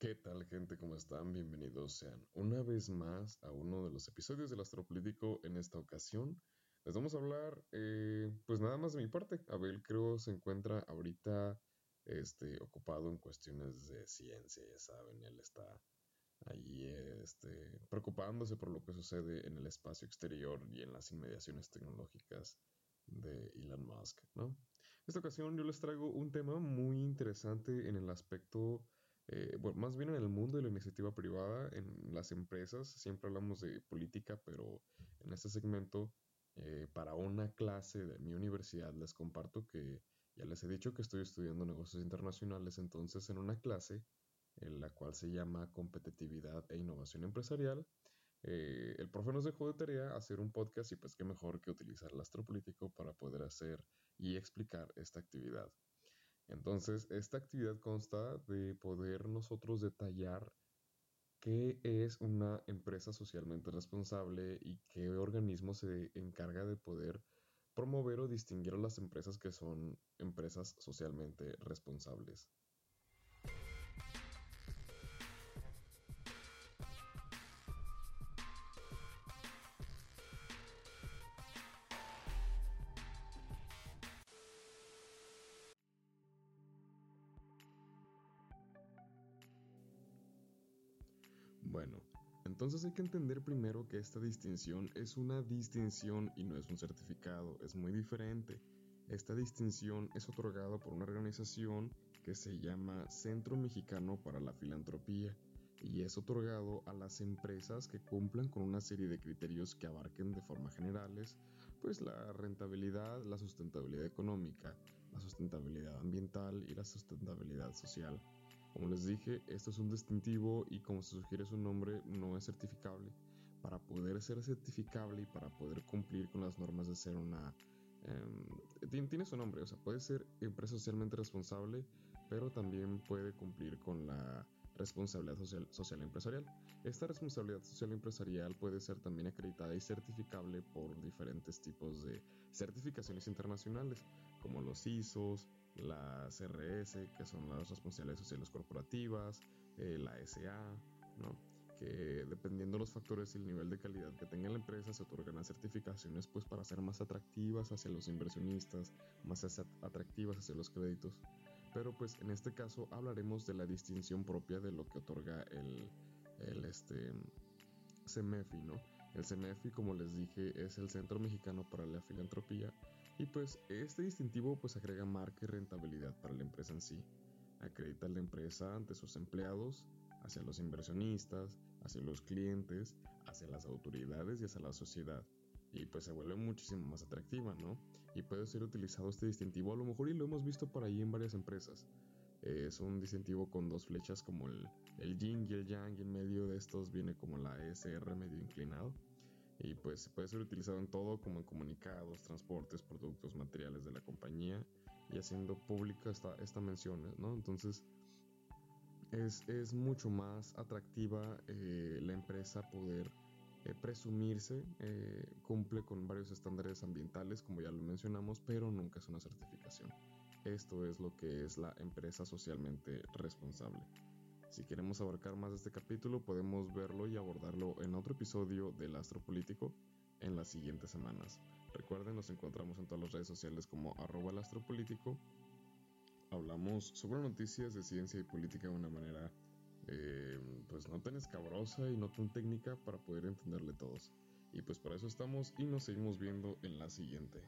¿Qué tal gente? ¿Cómo están? Bienvenidos sean una vez más a uno de los episodios del Astropolítico. En esta ocasión les vamos a hablar eh, pues nada más de mi parte. Abel creo se encuentra ahorita este, ocupado en cuestiones de ciencia, ya saben, él está ahí este, preocupándose por lo que sucede en el espacio exterior y en las inmediaciones tecnológicas de Elon Musk, ¿no? En esta ocasión yo les traigo un tema muy interesante en el aspecto eh, bueno, más bien en el mundo de la iniciativa privada, en las empresas, siempre hablamos de política, pero en este segmento, eh, para una clase de mi universidad, les comparto que ya les he dicho que estoy estudiando negocios internacionales, entonces en una clase, en la cual se llama competitividad e innovación empresarial, eh, el profe nos dejó de tarea hacer un podcast y pues qué mejor que utilizar el astropolítico para poder hacer y explicar esta actividad. Entonces, esta actividad consta de poder nosotros detallar qué es una empresa socialmente responsable y qué organismo se encarga de poder promover o distinguir a las empresas que son empresas socialmente responsables. Bueno, entonces hay que entender primero que esta distinción es una distinción y no es un certificado, es muy diferente. Esta distinción es otorgada por una organización que se llama Centro Mexicano para la Filantropía y es otorgado a las empresas que cumplan con una serie de criterios que abarquen de forma generales, pues la rentabilidad, la sustentabilidad económica, la sustentabilidad ambiental y la sustentabilidad social. Como les dije, esto es un distintivo y como se sugiere su nombre, no es certificable. Para poder ser certificable y para poder cumplir con las normas de ser una... Em, tiene su nombre, o sea, puede ser empresa socialmente responsable, pero también puede cumplir con la responsabilidad social, social empresarial. Esta responsabilidad social empresarial puede ser también acreditada y certificable por diferentes tipos de certificaciones internacionales, como los ISOs, las RS, que son las responsabilidades sociales corporativas, eh, la SA, ¿no? que dependiendo de los factores y el nivel de calidad que tenga la empresa, se otorgan las certificaciones pues para ser más atractivas hacia los inversionistas, más atractivas hacia los créditos. Pero pues en este caso hablaremos de la distinción propia de lo que otorga el, el este, CEMEFI, ¿no? El CEMEFI, como les dije, es el Centro Mexicano para la Filantropía y pues este distintivo pues agrega marca y rentabilidad para la empresa en sí. Acredita a la empresa ante sus empleados, hacia los inversionistas, hacia los clientes, hacia las autoridades y hacia la sociedad. Y pues se vuelve muchísimo más atractiva, ¿no? Y puede ser utilizado este distintivo a lo mejor y lo hemos visto por ahí en varias empresas. Es un distintivo con dos flechas como el, el yin y el yang y en medio de estos viene como la SR medio inclinado y pues puede ser utilizado en todo como en comunicados, transportes, productos, materiales de la compañía y haciendo pública esta, esta mención, ¿no? Entonces es, mucho más atractiva eh, la empresa poder eh, presumirse, eh, cumple con varios estándares ambientales como ya lo mencionamos, pero nunca es una certificación. Esto es lo que es la empresa socialmente responsable. Si queremos abarcar más este capítulo, podemos verlo y abordarlo en otro episodio del Astropolítico en las siguientes semanas. Recuerden, nos encontramos en todas las redes sociales como arroba el astropolítico. Hablamos sobre noticias de ciencia y política de una manera eh, pues no tan escabrosa y no tan técnica para poder entenderle todos. Y pues para eso estamos y nos seguimos viendo en la siguiente.